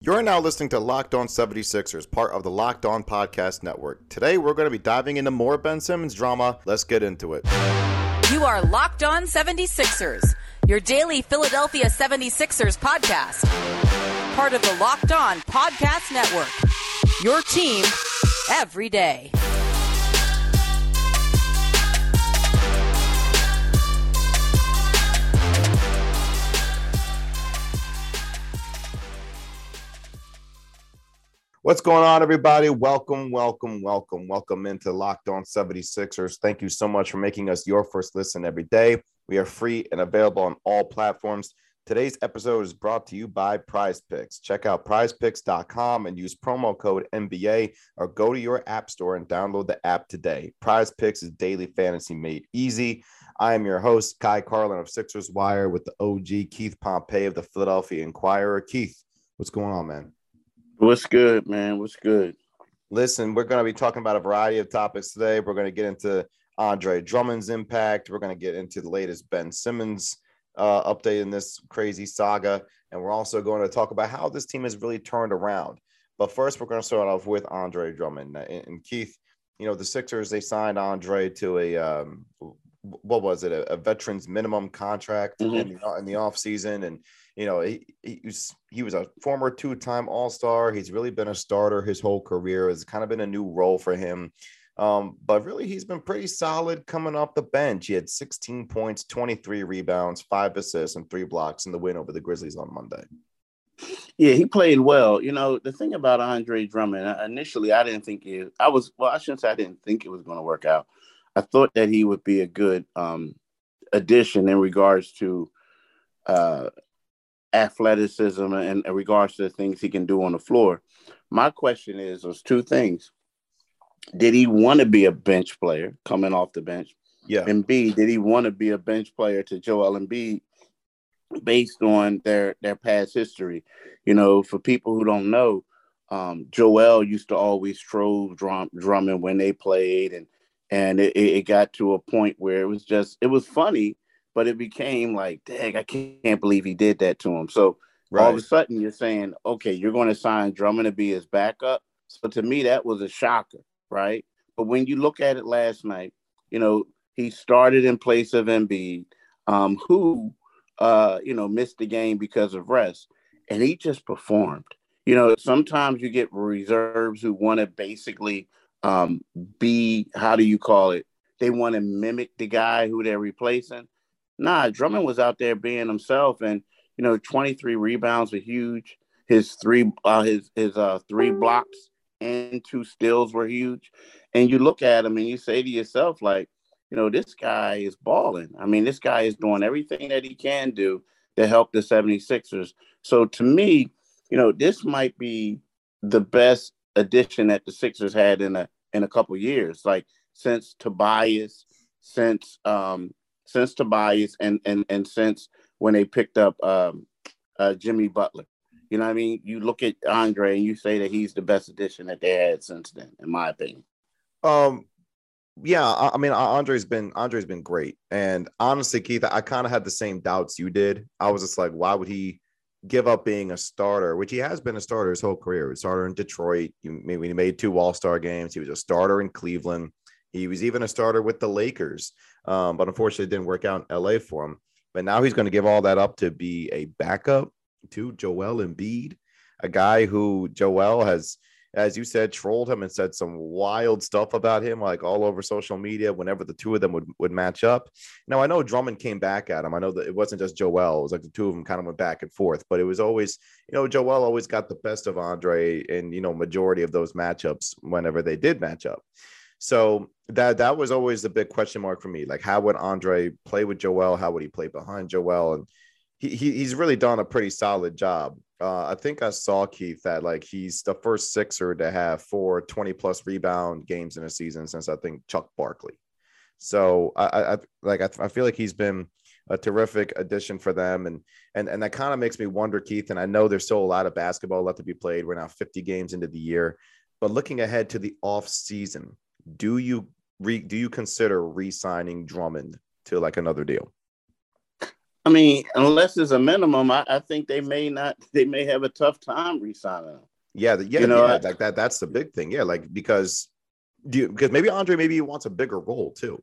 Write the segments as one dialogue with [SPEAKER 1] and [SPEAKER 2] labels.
[SPEAKER 1] You're now listening to Locked On 76ers, part of the Locked On Podcast Network. Today, we're going to be diving into more Ben Simmons drama. Let's get into it.
[SPEAKER 2] You are Locked On 76ers, your daily Philadelphia 76ers podcast. Part of the Locked On Podcast Network. Your team every day.
[SPEAKER 1] What's going on, everybody? Welcome, welcome, welcome, welcome into Locked On 76ers. Thank you so much for making us your first listen every day. We are free and available on all platforms. Today's episode is brought to you by Prize Picks. Check out prizepicks.com and use promo code NBA or go to your app store and download the app today. Prize Picks is daily fantasy made easy. I am your host, Ky Carlin of Sixers Wire, with the OG Keith Pompey of the Philadelphia Inquirer. Keith, what's going on, man?
[SPEAKER 3] What's good, man? What's good?
[SPEAKER 1] Listen, we're going to be talking about a variety of topics today. We're going to get into Andre Drummond's impact. We're going to get into the latest Ben Simmons uh, update in this crazy saga. And we're also going to talk about how this team has really turned around. But first, we're going to start off with Andre Drummond. And, and Keith, you know, the Sixers, they signed Andre to a, um, what was it, a, a veteran's minimum contract mm-hmm. in, the, in the offseason. And you know, he, he was he was a former two-time All-Star. He's really been a starter his whole career. It's kind of been a new role for him. Um, but really, he's been pretty solid coming off the bench. He had 16 points, 23 rebounds, five assists, and three blocks in the win over the Grizzlies on Monday.
[SPEAKER 3] Yeah, he played well. You know, the thing about Andre Drummond, initially, I didn't think it. I was well. I shouldn't say I didn't think it was going to work out. I thought that he would be a good um, addition in regards to uh, athleticism and in regards to the things he can do on the floor. My question is, was two things. Did he want to be a bench player coming off the bench?
[SPEAKER 1] Yeah.
[SPEAKER 3] And B, did he want to be a bench player to Joel Embiid based on their their past history? You know, for people who don't know, um, Joel used to always troll drum, Drummond when they played, and and it, it got to a point where it was just it was funny but it became like, dang, I can't believe he did that to him. So right. all of a sudden you're saying, okay, you're going to sign Drummond to be his backup. So to me, that was a shocker, right? But when you look at it last night, you know, he started in place of Embiid, um, who, uh, you know, missed the game because of rest, and he just performed. You know, sometimes you get reserves who want to basically um, be, how do you call it? They want to mimic the guy who they're replacing. Nah, Drummond was out there being himself, and you know, 23 rebounds were huge. His three, uh, his his uh three blocks and two steals were huge. And you look at him and you say to yourself, like, you know, this guy is balling. I mean, this guy is doing everything that he can do to help the 76ers. So to me, you know, this might be the best addition that the Sixers had in a in a couple years, like since Tobias, since um, since Tobias and and and since when they picked up um, uh, Jimmy Butler. You know what I mean? You look at Andre and you say that he's the best addition that they had since then, in my opinion.
[SPEAKER 1] Um, yeah, I, I mean Andre's been Andre's been great, and honestly, Keith, I kind of had the same doubts you did. I was just like, why would he give up being a starter, which he has been a starter his whole career. He starter in Detroit. Maybe he made two All Star games. He was a starter in Cleveland. He was even a starter with the Lakers, um, but unfortunately, it didn't work out in LA for him. But now he's going to give all that up to be a backup to Joel Embiid, a guy who Joel has, as you said, trolled him and said some wild stuff about him, like all over social media whenever the two of them would, would match up. Now, I know Drummond came back at him. I know that it wasn't just Joel, it was like the two of them kind of went back and forth, but it was always, you know, Joel always got the best of Andre in, you know, majority of those matchups whenever they did match up. So that that was always the big question mark for me. Like, how would Andre play with Joel? How would he play behind Joel? And he, he he's really done a pretty solid job. Uh, I think I saw Keith that like he's the first Sixer to have four 20 plus rebound games in a season since I think Chuck Barkley. So I, I like I, I feel like he's been a terrific addition for them, and and and that kind of makes me wonder, Keith. And I know there's still a lot of basketball left to be played. We're now 50 games into the year, but looking ahead to the off season, do you re, do you consider re-signing Drummond to like another deal?
[SPEAKER 3] I mean, unless it's a minimum, I, I think they may not. They may have a tough time resigning him.
[SPEAKER 1] Yeah, yeah, you know, yeah, like that. That's the big thing. Yeah, like because do you, because maybe Andre maybe he wants a bigger role too.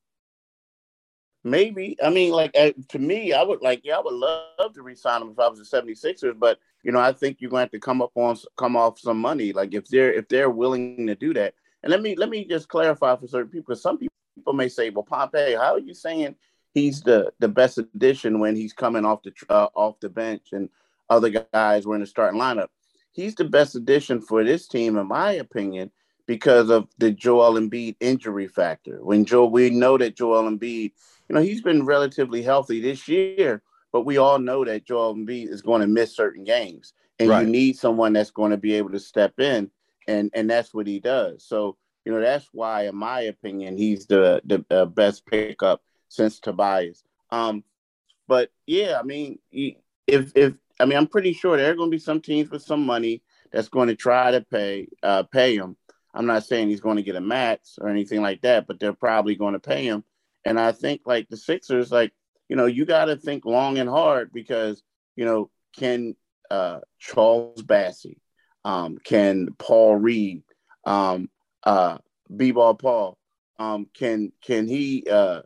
[SPEAKER 3] Maybe. I mean, like uh, to me, I would like, yeah, I would love to resign him if I was the 76ers, but you know, I think you're going to have to come up on come off some money. Like if they're if they're willing to do that. And let me let me just clarify for certain people. because Some people may say, "Well, Pompey, how are you saying he's the the best addition when he's coming off the uh, off the bench and other guys were in the starting lineup?" He's the best addition for this team, in my opinion, because of the Joel Embiid injury factor. When Joel, we know that Joel Embiid, you know, he's been relatively healthy this year, but we all know that Joel Embiid is going to miss certain games, and right. you need someone that's going to be able to step in, and and that's what he does. So you know, that's why, in my opinion, he's the the uh, best pickup since Tobias. Um, but yeah, I mean, if if I mean, I'm pretty sure there are going to be some teams with some money that's going to try to pay uh, pay him I'm not saying he's going to get a max or anything like that, but they're probably going to pay him. And I think like the Sixers, like, you know, you got to think long and hard because, you know, can uh, Charles Bassey, um, can Paul Reed, um, uh, B-ball Paul, um, can can he uh,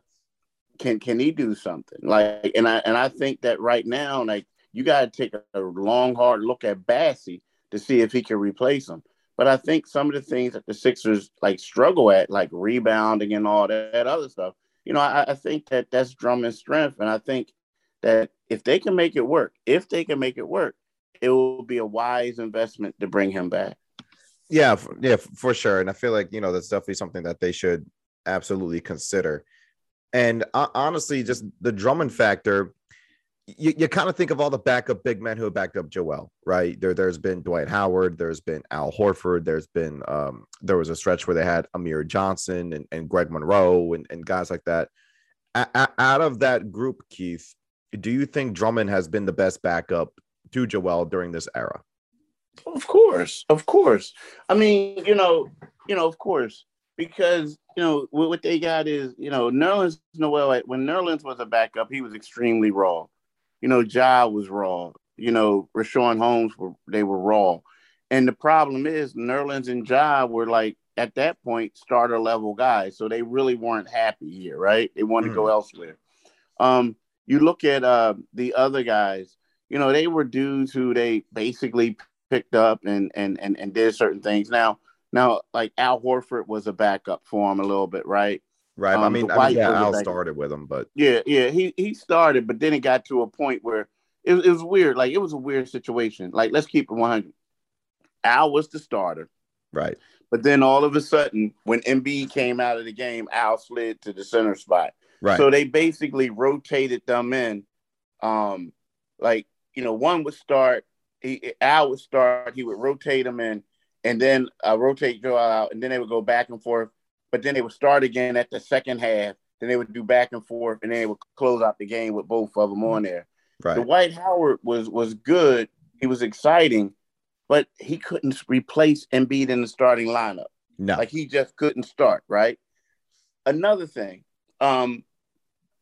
[SPEAKER 3] can can he do something like? And I and I think that right now, like you got to take a, long hard look at Bassey to see if he can replace him. But I think some of the things that the Sixers like struggle at, like rebounding and all that, that other stuff, you know, I, I think that that's Drummond's strength. And I think that if they can make it work, if they can make it work, it will be a wise investment to bring him back.
[SPEAKER 1] Yeah, yeah, for sure. And I feel like, you know, that's definitely something that they should absolutely consider. And uh, honestly, just the Drummond factor, you, you kind of think of all the backup big men who have backed up Joel, right? There, there's been Dwight Howard, there's been Al Horford, there's been um, there was a stretch where they had Amir Johnson and, and Greg Monroe and, and guys like that. A- out of that group, Keith, do you think Drummond has been the best backup to Joel during this era?
[SPEAKER 3] Of course, of course. I mean, you know, you know, of course, because you know what they got is, you know, Nerlens Noel. When Nerlens was a backup, he was extremely raw you know, Ja was raw. You know, Richaun Holmes were they were raw. And the problem is Nerlens and Ja were like at that point starter level guys. So they really weren't happy here, right? They wanted mm. to go hmm. elsewhere. Um, you look at uh, the other guys, you know, they were dudes who they basically picked up and and and, and did certain things. Now, now like Al Horford was a backup for him a little bit, right?
[SPEAKER 1] Right. Um, I mean, I mean yeah, Al started with him, but
[SPEAKER 3] yeah, yeah, he he started, but then it got to a point where it, it was weird. Like it was a weird situation. Like let's keep it 100. Al was the starter,
[SPEAKER 1] right?
[SPEAKER 3] But then all of a sudden, when Embiid came out of the game, Al slid to the center spot.
[SPEAKER 1] Right.
[SPEAKER 3] So they basically rotated them in. Um, like you know, one would start. He Al would start. He would rotate them in, and then uh, rotate Joe out, and then they would go back and forth but then they would start again at the second half. Then they would do back and forth, and then they would close out the game with both of them on there.
[SPEAKER 1] Right.
[SPEAKER 3] The Dwight Howard was was good. He was exciting, but he couldn't replace Embiid in the starting lineup.
[SPEAKER 1] No,
[SPEAKER 3] like he just couldn't start. Right. Another thing, um,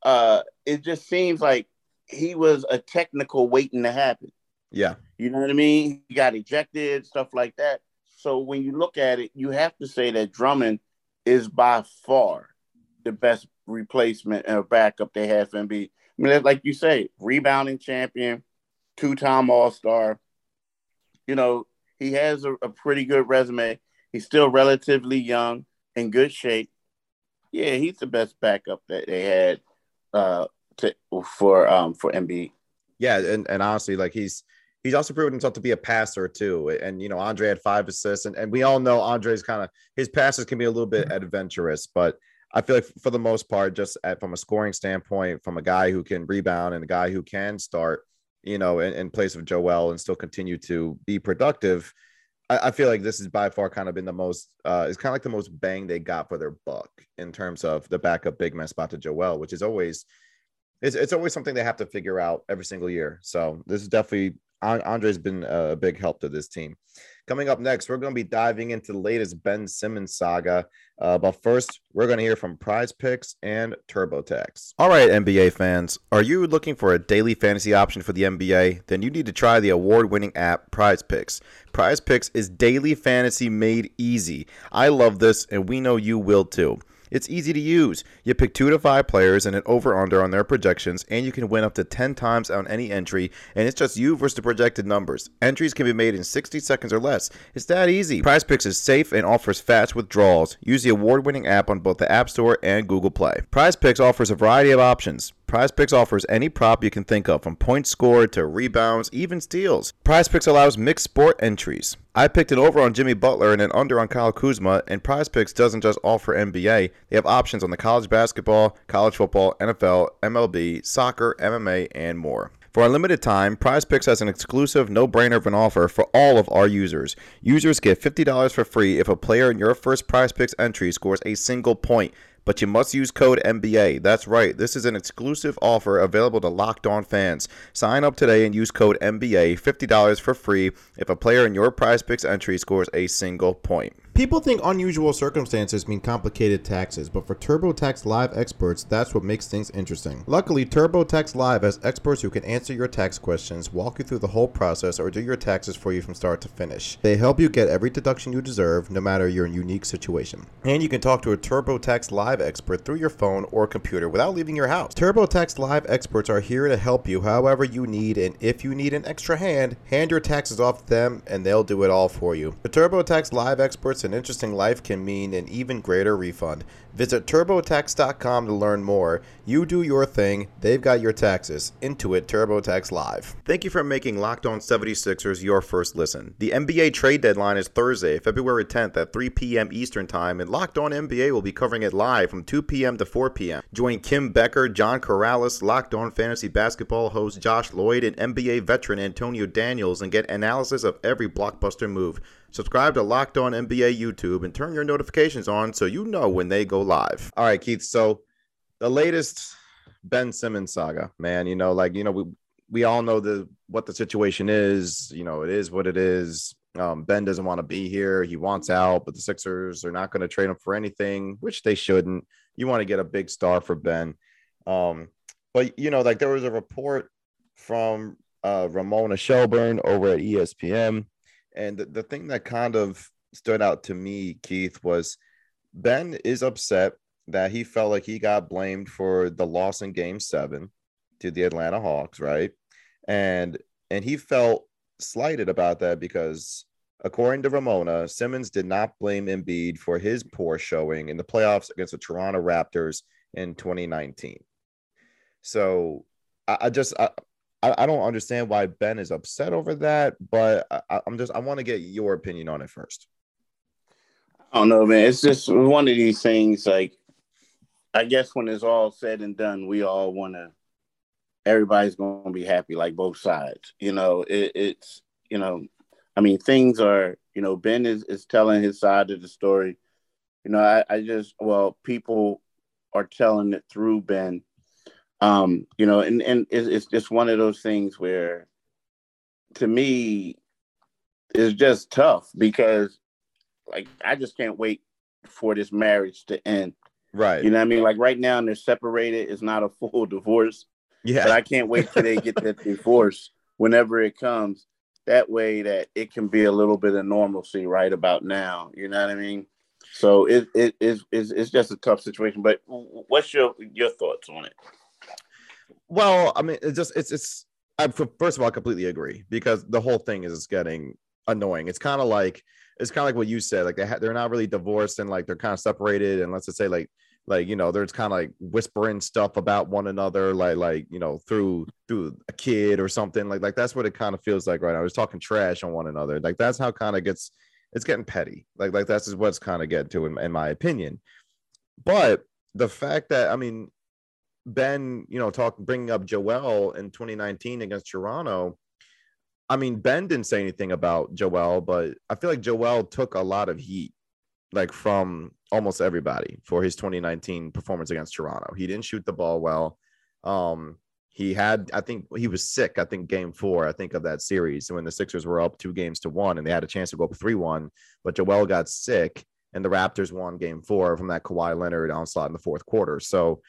[SPEAKER 3] uh, it just seems like he was a technical waiting to happen.
[SPEAKER 1] Yeah.
[SPEAKER 3] You know what I mean? He got ejected, stuff like that. So when you look at it, you have to say that Drummond is by far the best replacement or backup they have for Embiid. I mean, like you say, rebounding champion, two-time All-Star. You know, he has a, a pretty good resume. He's still relatively young, in good shape. Yeah, he's the best backup that they had uh, for um for Embiid.
[SPEAKER 1] Yeah, and, and honestly, like he's he's also proven himself to be a passer too. And you know, Andre had five assists, and, and we all know Andre's kind of his passes can be a little bit mm-hmm. adventurous, but I feel like for the most part, just at, from a scoring standpoint, from a guy who can rebound and a guy who can start, you know, in, in place of Joel and still continue to be productive. I, I, feel like this is by far kind of been the most uh it's kind of like the most bang they got for their buck in terms of the backup big man spot to Joel, which is always it's, it's always something they have to figure out every single year. So this is definitely Andre's been a big help to this team. Coming up next, we're going to be diving into the latest Ben Simmons saga. Uh, but first, we're going to hear from Prize Picks and TurboTax. All right, NBA fans, are you looking for a daily fantasy option for the NBA? Then you need to try the award winning app Prize Picks. Prize Picks is daily fantasy made easy. I love this, and we know you will too. It's easy to use. You pick two to five players and an over under on their projections, and you can win up to 10 times on any entry, and it's just you versus the projected numbers. Entries can be made in 60 seconds or less. It's that easy. Prize Picks is safe and offers fast withdrawals. Use the award winning app on both the App Store and Google Play. Prize Picks offers a variety of options. Prize Picks offers any prop you can think of, from points scored to rebounds, even steals. Prize Picks allows mixed sport entries. I picked an over on Jimmy Butler and an under on Kyle Kuzma, and Prize Picks doesn't just offer NBA. They have options on the college basketball, college football, NFL, MLB, soccer, MMA, and more. For a limited time, Prize Picks has an exclusive no-brainer of an offer for all of our users. Users get $50 for free if a player in your first Prize Picks entry scores a single point but you must use code MBA. That's right. This is an exclusive offer available to Locked On fans. Sign up today and use code MBA, $50 for free if a player in your prize picks entry scores a single point.
[SPEAKER 4] People think unusual circumstances mean complicated taxes, but for TurboTax Live experts, that's what makes things interesting. Luckily, TurboTax Live has experts who can answer your tax questions, walk you through the whole process, or do your taxes for you from start to finish. They help you get every deduction you deserve, no matter your unique situation. And you can talk to a TurboTax Live expert through your phone or computer without leaving your house. TurboTax Live experts are here to help you however you need, and if you need an extra hand, hand your taxes off to them and they'll do it all for you. The TurboTax Live experts an interesting life can mean an even greater refund. Visit TurboTax.com to learn more. You do your thing, they've got your taxes. Intuit TurboTax Live. Thank you for making Locked On 76ers your first listen. The NBA trade deadline is Thursday, February 10th at 3 p.m. Eastern Time, and Locked On NBA will be covering it live from 2 p.m. to 4 p.m. Join Kim Becker, John Karalis, Locked On Fantasy Basketball host Josh Lloyd, and NBA veteran Antonio Daniels and get analysis of every blockbuster move. Subscribe to Locked On NBA YouTube and turn your notifications on so you know when they go live.
[SPEAKER 1] All right, Keith. So the latest Ben Simmons saga, man, you know, like, you know, we, we all know the what the situation is. You know, it is what it is. Um, ben doesn't want to be here. He wants out, but the Sixers are not going to trade him for anything, which they shouldn't. You want to get a big star for Ben. Um, but you know, like there was a report from uh, Ramona Shelburne over at ESPN and the, the thing that kind of stood out to me, Keith, was Ben is upset that he felt like he got blamed for the loss in game seven to the Atlanta Hawks, right? And and he felt slighted about that because according to Ramona, Simmons did not blame Embiid for his poor showing in the playoffs against the Toronto Raptors in 2019. So I, I just I, I, don't understand why Ben is upset over that, but I, I'm just I want to get your opinion on it first.
[SPEAKER 3] I don't know, man. It's just one of these things. Like, I guess when it's all said and done, we all want to. Everybody's going to be happy, like both sides. You know, it, it's you know, I mean, things are. You know, Ben is is telling his side of the story. You know, I, I just well, people are telling it through Ben um, you know, and and it's, it's just one of those things where, to me, it's just tough because, like, I just can't wait for this marriage to end.
[SPEAKER 1] Right.
[SPEAKER 3] You know what I mean? Like right now, they're separated. It's not a full divorce.
[SPEAKER 1] Yeah.
[SPEAKER 3] But I can't wait till they get that divorce whenever it comes. That way, that it can be a little bit of normalcy right about now. You know what I mean? So it it is it's, it's just a tough situation. But what's your your thoughts on it?
[SPEAKER 1] Well, I mean, it just it's it's. I, first of all, I completely agree because the whole thing is getting annoying. It's kind of like it's kind of like what you said. Like they ha- they're not really divorced and like they're kind of separated. And let's just say like like you know there's kind of like whispering stuff about one another like like you know through through a kid or something like like that's what it kind of feels like right now. I was talking trash on one another. Like that's how kind of gets it's getting petty. Like like that's what's kind of getting to in, in my opinion. But the fact that I mean Ben, you know, talk bringing up Joel in 2019 against Toronto. I mean, Ben didn't say anything about Joel, but I feel like Joel took a lot of heat, like from almost everybody for his 2019 performance against Toronto. He didn't shoot the ball well. Um, he had, I think he was sick. I think game four, I think of that series when the Sixers were up two games to one and they had a chance to go up 3 1, but Joel got sick and the Raptors won game four from that Kawhi Leonard onslaught in the fourth quarter. So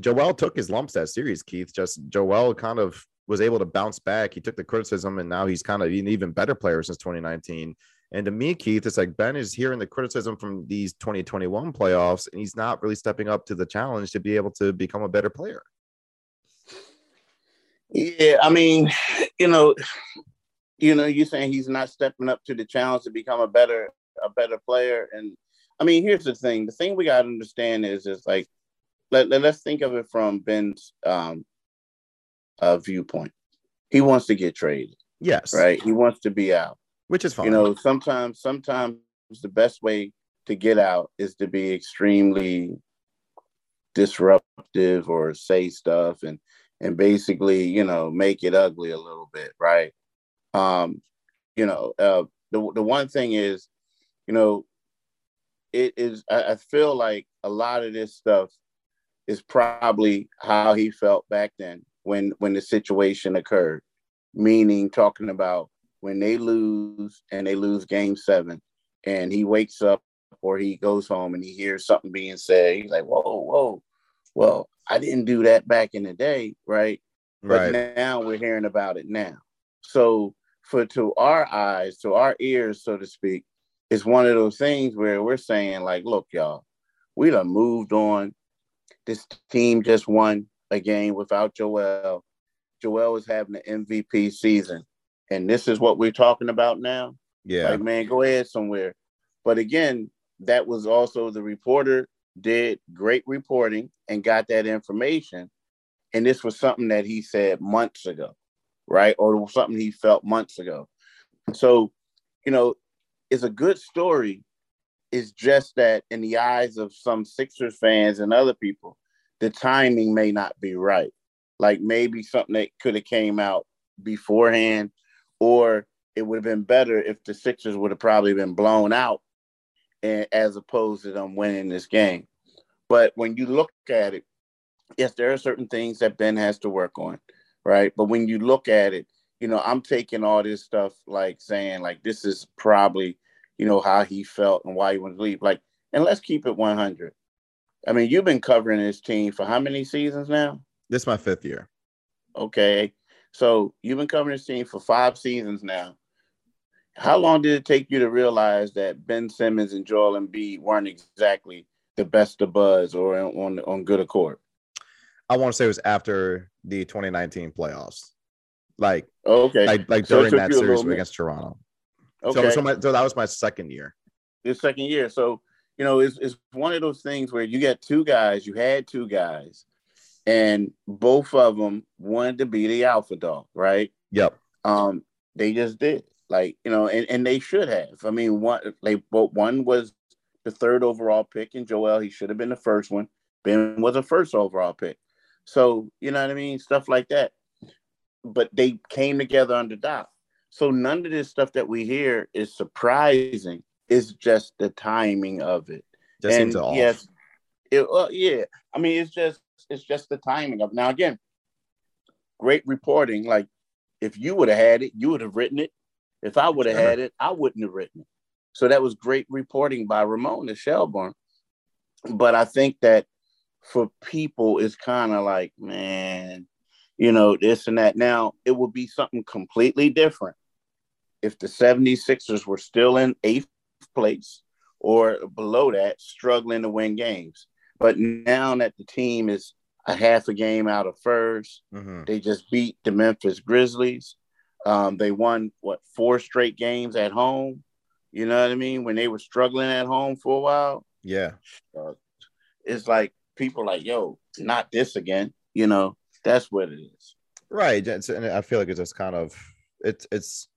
[SPEAKER 1] Joel took his lumps that series, Keith. Just Joel kind of was able to bounce back. He took the criticism and now he's kind of an even better player since 2019. And to me, Keith, it's like Ben is hearing the criticism from these 2021 playoffs, and he's not really stepping up to the challenge to be able to become a better player.
[SPEAKER 3] Yeah, I mean, you know, you know, you're saying he's not stepping up to the challenge to become a better a better player. And I mean, here's the thing: the thing we got to understand is, is like, let, let us think of it from Ben's um, uh, viewpoint. He wants to get traded.
[SPEAKER 1] Yes.
[SPEAKER 3] Right. He wants to be out,
[SPEAKER 1] which is fine.
[SPEAKER 3] You know, sometimes, sometimes the best way to get out is to be extremely disruptive or say stuff and and basically, you know, make it ugly a little bit, right? Um, you know, uh, the the one thing is, you know, it is. I, I feel like a lot of this stuff is probably how he felt back then when when the situation occurred, meaning talking about when they lose and they lose game seven, and he wakes up or he goes home and he hears something being said. He's like, whoa, whoa, well, I didn't do that back in the day, right? But right. now we're hearing about it now. So for to our eyes, to our ears, so to speak, it's one of those things where we're saying, like, look, y'all, we done moved on. This team just won a game without Joel. Joel is having an MVP season. And this is what we're talking about now.
[SPEAKER 1] Yeah.
[SPEAKER 3] Like, man, go ahead somewhere. But again, that was also the reporter did great reporting and got that information. And this was something that he said months ago, right? Or something he felt months ago. So, you know, it's a good story. It's just that in the eyes of some Sixers fans and other people, the timing may not be right. Like maybe something that could have came out beforehand, or it would have been better if the Sixers would have probably been blown out and, as opposed to them winning this game. But when you look at it, yes, there are certain things that Ben has to work on, right? But when you look at it, you know, I'm taking all this stuff like saying like this is probably, you know, how he felt and why he wanted to leave. Like, and let's keep it 100. I mean, you've been covering this team for how many seasons now?
[SPEAKER 1] This is my fifth year.
[SPEAKER 3] Okay. So you've been covering this team for five seasons now. How long did it take you to realize that Ben Simmons and Joel Embiid weren't exactly the best of buzz or on on good accord?
[SPEAKER 1] I want to say it was after the 2019 playoffs, like oh,
[SPEAKER 3] okay,
[SPEAKER 1] like like so during that series against Toronto. Okay, so, so, my, so that was my second year.
[SPEAKER 3] Your second year, so you know it's it's one of those things where you get two guys, you had two guys, and both of them wanted to be the alpha dog, right?
[SPEAKER 1] Yep.
[SPEAKER 3] Um, they just did like you know, and, and they should have. I mean, one they both one was the third overall pick, and Joel he should have been the first one. Ben was a first overall pick, so you know what I mean, stuff like that. But they came together under Doc. So none of this stuff that we hear is surprising. It's just the timing of it.
[SPEAKER 1] Just and
[SPEAKER 3] yes, it, uh, yeah. I mean, it's just it's just the timing of. Now again, great reporting. Like if you would have had it, you would have written it. If I would have sure. had it, I wouldn't have written it. So that was great reporting by Ramona Shelburne. But I think that for people, it's kind of like, man, you know, this and that. Now, it would be something completely different if the 76ers were still in eighth place or below that, struggling to win games. But now that the team is a half a game out of 1st mm-hmm. they just beat the Memphis Grizzlies. Um, they won what four straight games at home. You know what I mean? When they were struggling at home for a while.
[SPEAKER 1] Yeah.
[SPEAKER 3] Uh, it's like people like, yo, not this again. You know, that's what it is.
[SPEAKER 1] Right. And I feel like it's just kind of it's it's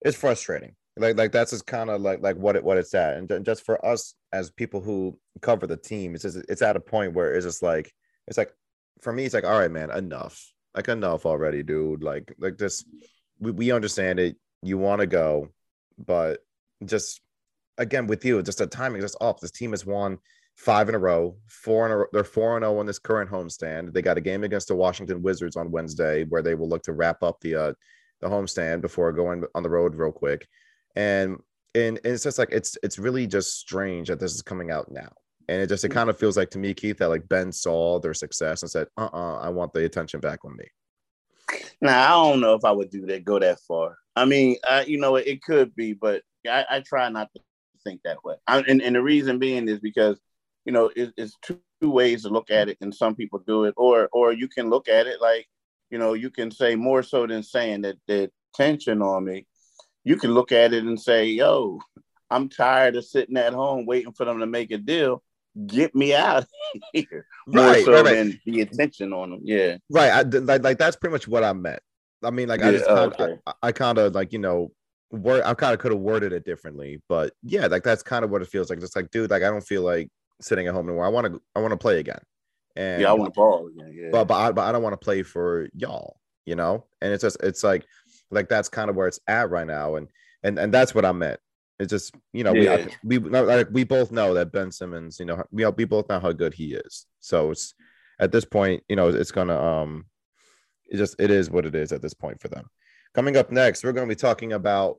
[SPEAKER 1] it's frustrating. Like like that's just kind of like like what it what it's at. And just for us as people who cover the team, it's just it's at a point where it's just like it's like for me, it's like, all right, man, enough. Like enough already, dude. Like like this we, we understand it. You want to go, but just again with you, just the timing just off. This team has won five in a row, four in a row. they're four and zero oh on this current homestand. They got a game against the Washington Wizards on Wednesday where they will look to wrap up the uh the homestand before going on the road real quick. And and, and it's just like it's it's really just strange that this is coming out now. And it just it mm. kind of feels like to me, Keith, that like Ben saw their success and said, uh-uh, I want the attention back on me.
[SPEAKER 3] Now I don't know if I would do that, go that far. I mean, I, you know, it could be, but I, I try not to think that way. I, and, and the reason being is because, you know, it, it's two, two ways to look at it, and some people do it, or or you can look at it like, you know, you can say more so than saying that the tension on me. You can look at it and say, "Yo, I'm tired of sitting at home waiting for them to make a deal. Get me out here." More right, so right, right. the attention on them. Yeah,
[SPEAKER 1] right. I, like, like that's pretty much what I meant. I mean, like yeah, I just kinda, okay. I, I kind of like you know word I kind of could have worded it differently, but yeah, like that's kind of what it feels like. Just like, dude, like I don't feel like sitting at home anymore. I want to I want to play again.
[SPEAKER 3] And yeah, I want to ball again. Yeah.
[SPEAKER 1] But but I, but I don't want to play for y'all, you know. And it's just it's like like that's kind of where it's at right now, and and and that's what I meant. It's just you know yeah. we we like we both know that Ben Simmons, you know, we we both know how good he is. So it's at this point, you know, it's gonna um it just it is what it is at this point for them. Coming up next, we're going to be talking about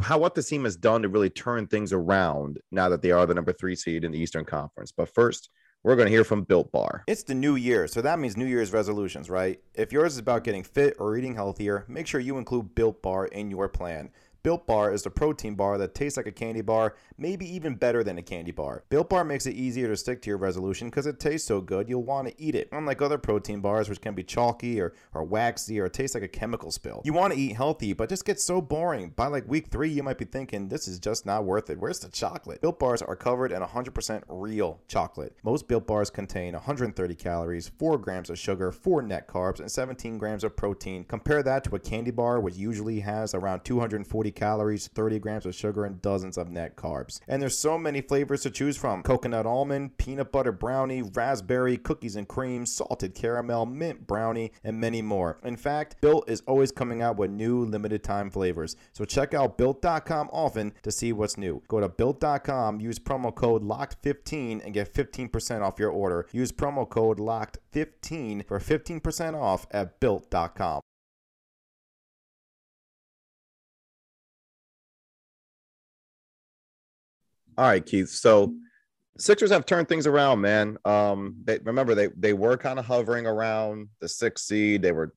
[SPEAKER 1] how what the team has done to really turn things around now that they are the number three seed in the Eastern Conference. But first, we're going to hear from Built Bar.
[SPEAKER 4] It's the new year, so that means New Year's resolutions, right? If yours is about getting fit or eating healthier, make sure you include Built Bar in your plan. Built Bar is the protein bar that tastes like a candy bar, maybe even better than a candy bar. Built Bar makes it easier to stick to your resolution because it tastes so good you'll want to eat it, unlike other protein bars which can be chalky or, or waxy or taste like a chemical spill. You want to eat healthy, but just gets so boring. By like week three, you might be thinking, this is just not worth it. Where's the chocolate? Built Bars are covered in 100% real chocolate. Most Built Bars contain 130 calories, 4 grams of sugar, 4 net carbs, and 17 grams of protein. Compare that to a candy bar, which usually has around 240 calories, 30 grams of sugar, and dozens of net carbs. And there's so many flavors to choose from coconut almond, peanut butter brownie, raspberry, cookies and cream, salted caramel, mint brownie, and many more. In fact, Built is always coming out with new limited time flavors. So check out built.com often to see what's new. Go to built.com, use promo code LOCKED15 and get 15% off your order. Use promo code LOCKED15 for 15% off at built.com.
[SPEAKER 1] All right, Keith. So Sixers have turned things around, man. Um, they remember they they were kind of hovering around the sixth seed. They were,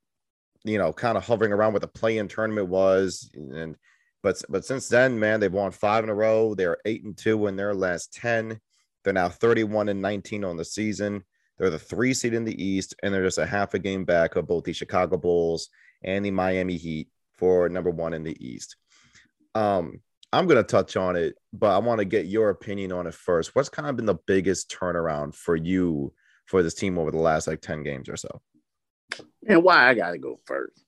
[SPEAKER 1] you know, kind of hovering around what the play-in tournament was, and but but since then, man, they've won five in a row. They're eight and two in their last ten. They're now thirty-one and nineteen on the season. They're the three seed in the East, and they're just a half a game back of both the Chicago Bulls and the Miami Heat for number one in the East. Um, I'm going to touch on it, but I want to get your opinion on it first. What's kind of been the biggest turnaround for you for this team over the last like 10 games or so?
[SPEAKER 3] And why I got to go first?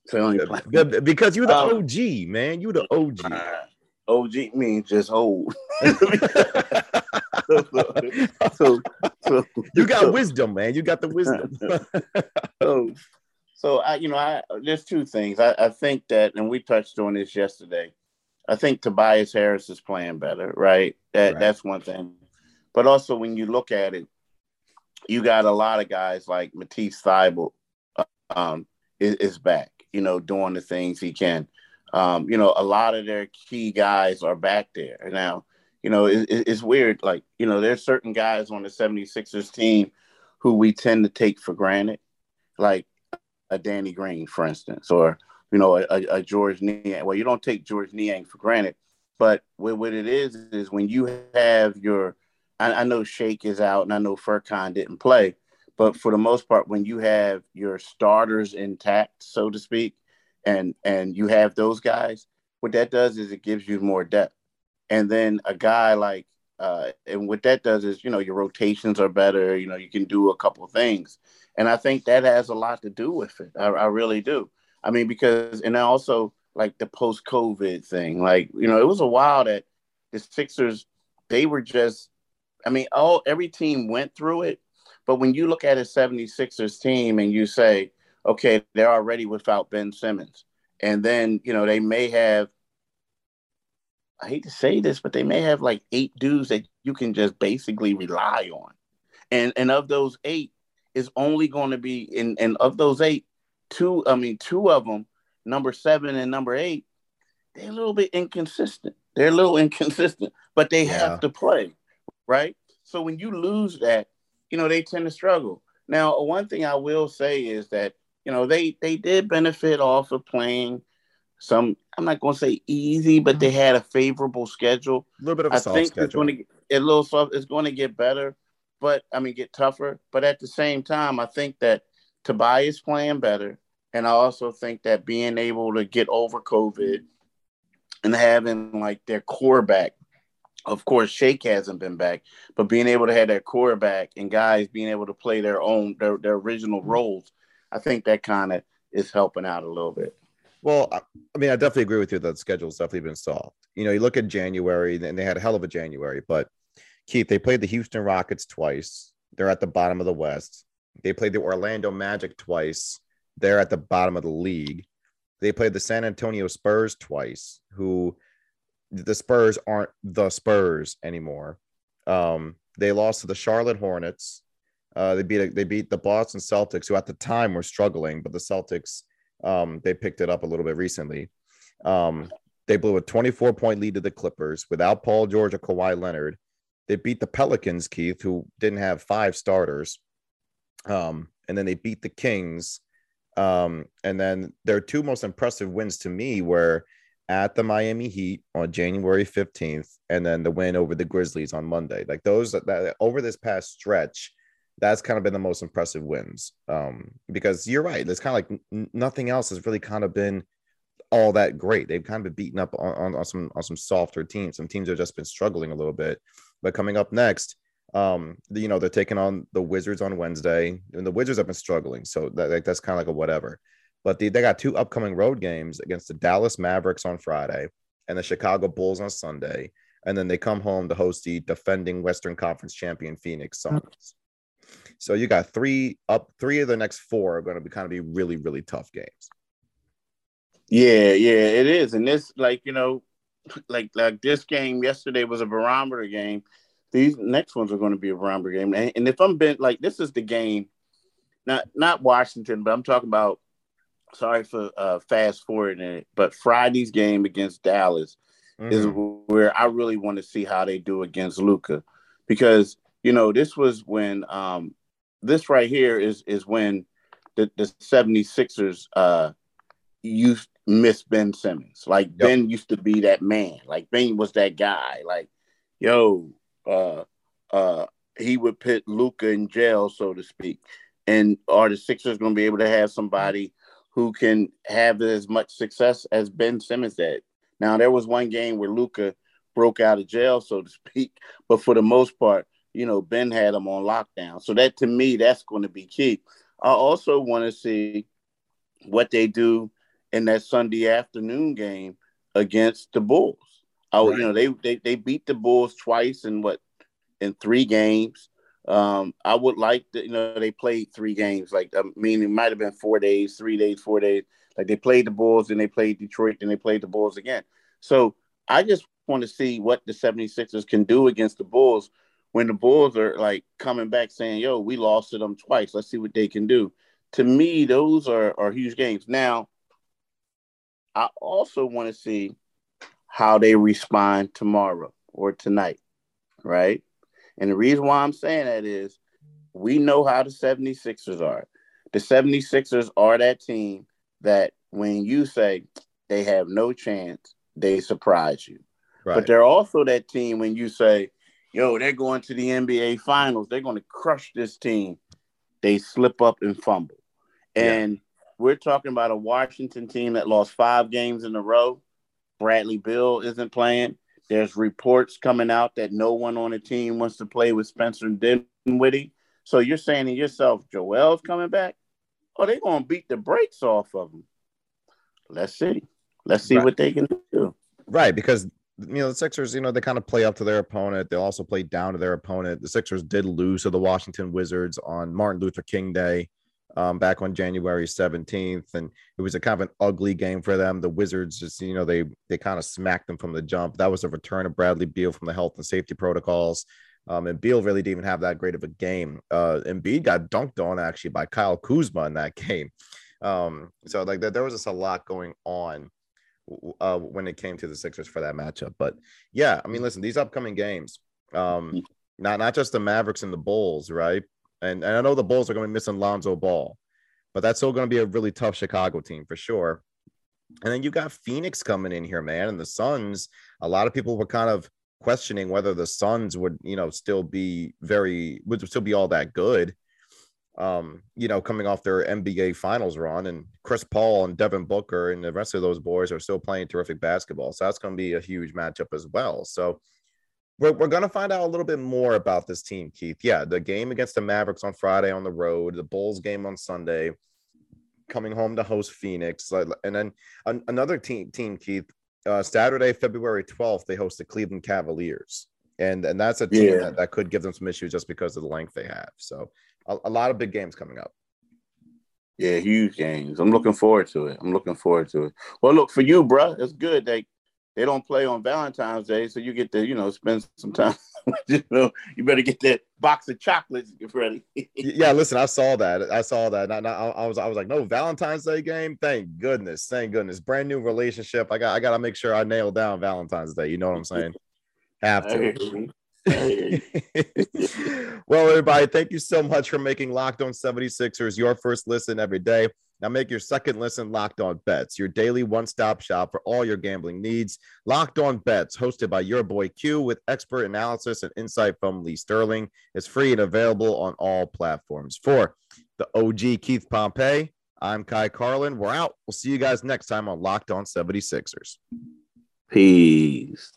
[SPEAKER 1] because you're the um, OG, man. You're the OG. Uh,
[SPEAKER 3] OG means just old. so,
[SPEAKER 1] so, you got so, wisdom, man. You got the wisdom.
[SPEAKER 3] so, so I, you know, I there's two things. I, I think that, and we touched on this yesterday. I think Tobias Harris is playing better, right? That right. that's one thing. But also when you look at it, you got a lot of guys like Matisse Thybulle uh, um, is, is, back, you know, doing the things he can. Um, you know, a lot of their key guys are back there. Now, you know, it, it's weird. Like, you know, there's certain guys on the 76ers team who we tend to take for granted, like a Danny Green, for instance, or you know, a, a Georges Niang. Well, you don't take Georges Niang for granted, but what, it is is when you have your, I, I know Shake is out and I know Furkan didn't play, but for the most part, when you have your starters intact, so to speak, and and you have those guys, what that does is it gives you more depth. And then a guy like, uh, and what that does is, you know, your rotations are better. You know, you can do a couple things, and I think that has a lot to do with it. I, I really do. I mean, because and also like the post COVID thing, like you know, it was a while that the Sixers they were just, I mean, all every team went through it, but when you look at a 76ers team and you say, okay, they're already without Ben Simmons, and then you know they may have. I hate to say this, but they may have like eight dudes that you can just basically rely on. And and of those eight, is only going to be in and of those eight, two, I mean, two of them, number seven and number eight, they're a little bit inconsistent. They're a little inconsistent, but they yeah. have to play, right? So when you lose that, you know, they tend to struggle. Now, one thing I will say is that, you know, they they did benefit off of playing some I'm not going to say easy, but they mm-hmm. had a favorable schedule.
[SPEAKER 1] A little bit of a I soft think schedule.
[SPEAKER 3] It's going to get a little soft. It's going to get better, but I mean, get tougher. But at the same time, I think that Tobias playing better, and I also think that being able to get over COVID and having like their core back. Of course, Shake hasn't been back, but being able to have their core back and guys being able to play their own their, their original mm-hmm. roles, I think that kind of is helping out a little bit.
[SPEAKER 1] Well, I mean, I definitely agree with you that the schedule's definitely been soft. You know, you look at January, and they had a hell of a January, but Keith, they played the Houston Rockets twice. They're at the bottom of the West. They played the Orlando Magic twice. They're at the bottom of the league. They played the San Antonio Spurs twice, who the Spurs aren't the Spurs anymore. Um, they lost to the Charlotte Hornets. Uh, they beat they beat the Boston Celtics, who at the time were struggling, but the Celtics um, they picked it up a little bit recently. Um, they blew a 24 point lead to the Clippers without Paul George or Kawhi Leonard. They beat the Pelicans, Keith, who didn't have five starters. Um, and then they beat the Kings. Um, and then their two most impressive wins to me were at the Miami Heat on January 15th, and then the win over the Grizzlies on Monday. Like those that over this past stretch, that's kind of been the most impressive wins. Um, because you're right, it's kind of like n- nothing else has really kind of been all that great. They've kind of been beaten up on, on, on some on some softer teams. Some teams have just been struggling a little bit. But coming up next, um, you know, they're taking on the Wizards on Wednesday, and the Wizards have been struggling. So that, like, that's kind of like a whatever. But they, they got two upcoming road games against the Dallas Mavericks on Friday and the Chicago Bulls on Sunday. And then they come home to host the defending Western Conference champion Phoenix Suns. So you got three up, three of the next four are going to be kind of be really, really tough games.
[SPEAKER 3] Yeah, yeah, it is. And this, like, you know, like like this game yesterday was a barometer game. These next ones are going to be a barometer game. And, if I'm been like this is the game, not not Washington, but I'm talking about sorry for uh fast forwarding it, but Friday's game against Dallas mm-hmm. is where I really want to see how they do against Luka, Because, you know, this was when um this right here is is when the, the 76ers uh used miss Ben Simmons. Like yep. Ben used to be that man. Like Ben was that guy. Like, yo, uh uh he would put Luka in jail, so to speak. And are the Sixers gonna be able to have somebody who can have as much success as Ben Simmons did? Now there was one game where Luka broke out of jail, so to speak, but for the most part, you know, Ben had him on lockdown. So that to me, that's going to be key. I also want to see what they do in that Sunday afternoon game against the Bulls. Oh, right. you know, they, they they beat the Bulls twice in what in three games. Um, I would like to, you know, they played three games. Like, I mean, it might have been four days, three days, four days. Like they played the Bulls, then they played Detroit, then they played the Bulls again. So I just want to see what the 76ers can do against the Bulls when the Bulls are like coming back saying, yo, we lost to them twice. Let's see what they can do. To me, those are, are huge games. Now, I also want to see how they respond tomorrow or tonight, right? And the reason why I'm saying that is we know how the 76ers are. The 76ers are that team that when you say they have no chance, they surprise you. Right. But they're also that team when you say, yo, they're going to the NBA finals, they're going to crush this team. They slip up and fumble. And yeah. We're talking about a Washington team that lost five games in a row. Bradley Beal isn't playing. There's reports coming out that no one on the team wants to play with Spencer Dinwiddie. So you're saying to yourself, Joel's coming back? Oh, they're going to beat the brakes off of him. Let's see. Let's see right. what they can do.
[SPEAKER 1] Right, because you know the Sixers, you know they kind of play up to their opponent. They also play down to their opponent. The Sixers did lose to the Washington Wizards on Martin Luther King Day um, back on January 17th, and it was a kind of an ugly game for them. The Wizards just, you know, they they kind of smacked them from the jump. That was a return of Bradley Beal from the health and safety protocols. Um, and Beal really didn't even have that great of a game. Uh, Embiid got dunked on actually by Kyle Kuzma in that game. Um, so like there was just a lot going on uh, when it came to the Sixers for that matchup. But yeah, I mean, listen, these upcoming games, um, not not just the Mavericks and the Bulls, right? And, and I know the Bulls are going to be missing Lonzo Ball, but that's still going to be a really tough Chicago team for sure. And then you got Phoenix coming in here, man, and the Suns. A lot of people were kind of questioning whether the Suns would, you know, still be very would still be all that good um, you know, coming off their NBA finals run, and Chris Paul and Devin Booker and the rest of those boys are still playing terrific basketball. So that's going to be a huge matchup as well. So we're, we're going to find out a little bit more about this team, Keith. Yeah, the game against the Mavericks on Friday on the road, the Bulls game on Sunday, coming home to host Phoenix, and then another team, team Keith. Uh, Saturday, February 12th, they host the Cleveland Cavaliers. And, and that's a team yeah. that, that could give them some issues just because of the length they have. So a, a lot of big games coming up.
[SPEAKER 3] Yeah, huge games. I'm looking forward to it. I'm looking forward to it. Well, look for you, bro. It's good. They they don't play on Valentine's Day, so you get to you know spend some time. you know, you better get that box of chocolates ready.
[SPEAKER 1] yeah, listen, I saw that. I saw that. I, I, I, was I was like, no Valentine's Day game. Thank goodness. Thank goodness. Brand new relationship. I got I got to make sure I nail down Valentine's Day. You know what I'm saying? Have to. well, everybody, thank you so much for making Locked On 76ers your first listen every day. Now make your second listen Locked On Bets, your daily one-stop shop for all your gambling needs. Locked On Bets, hosted by your boy Q with expert analysis and insight from Lee Sterling, is free and available on all platforms. For the OG Keith Pompey, I'm Ky Carlin. We're out. We'll see you guys next time on Locked On 76ers.
[SPEAKER 3] Peace.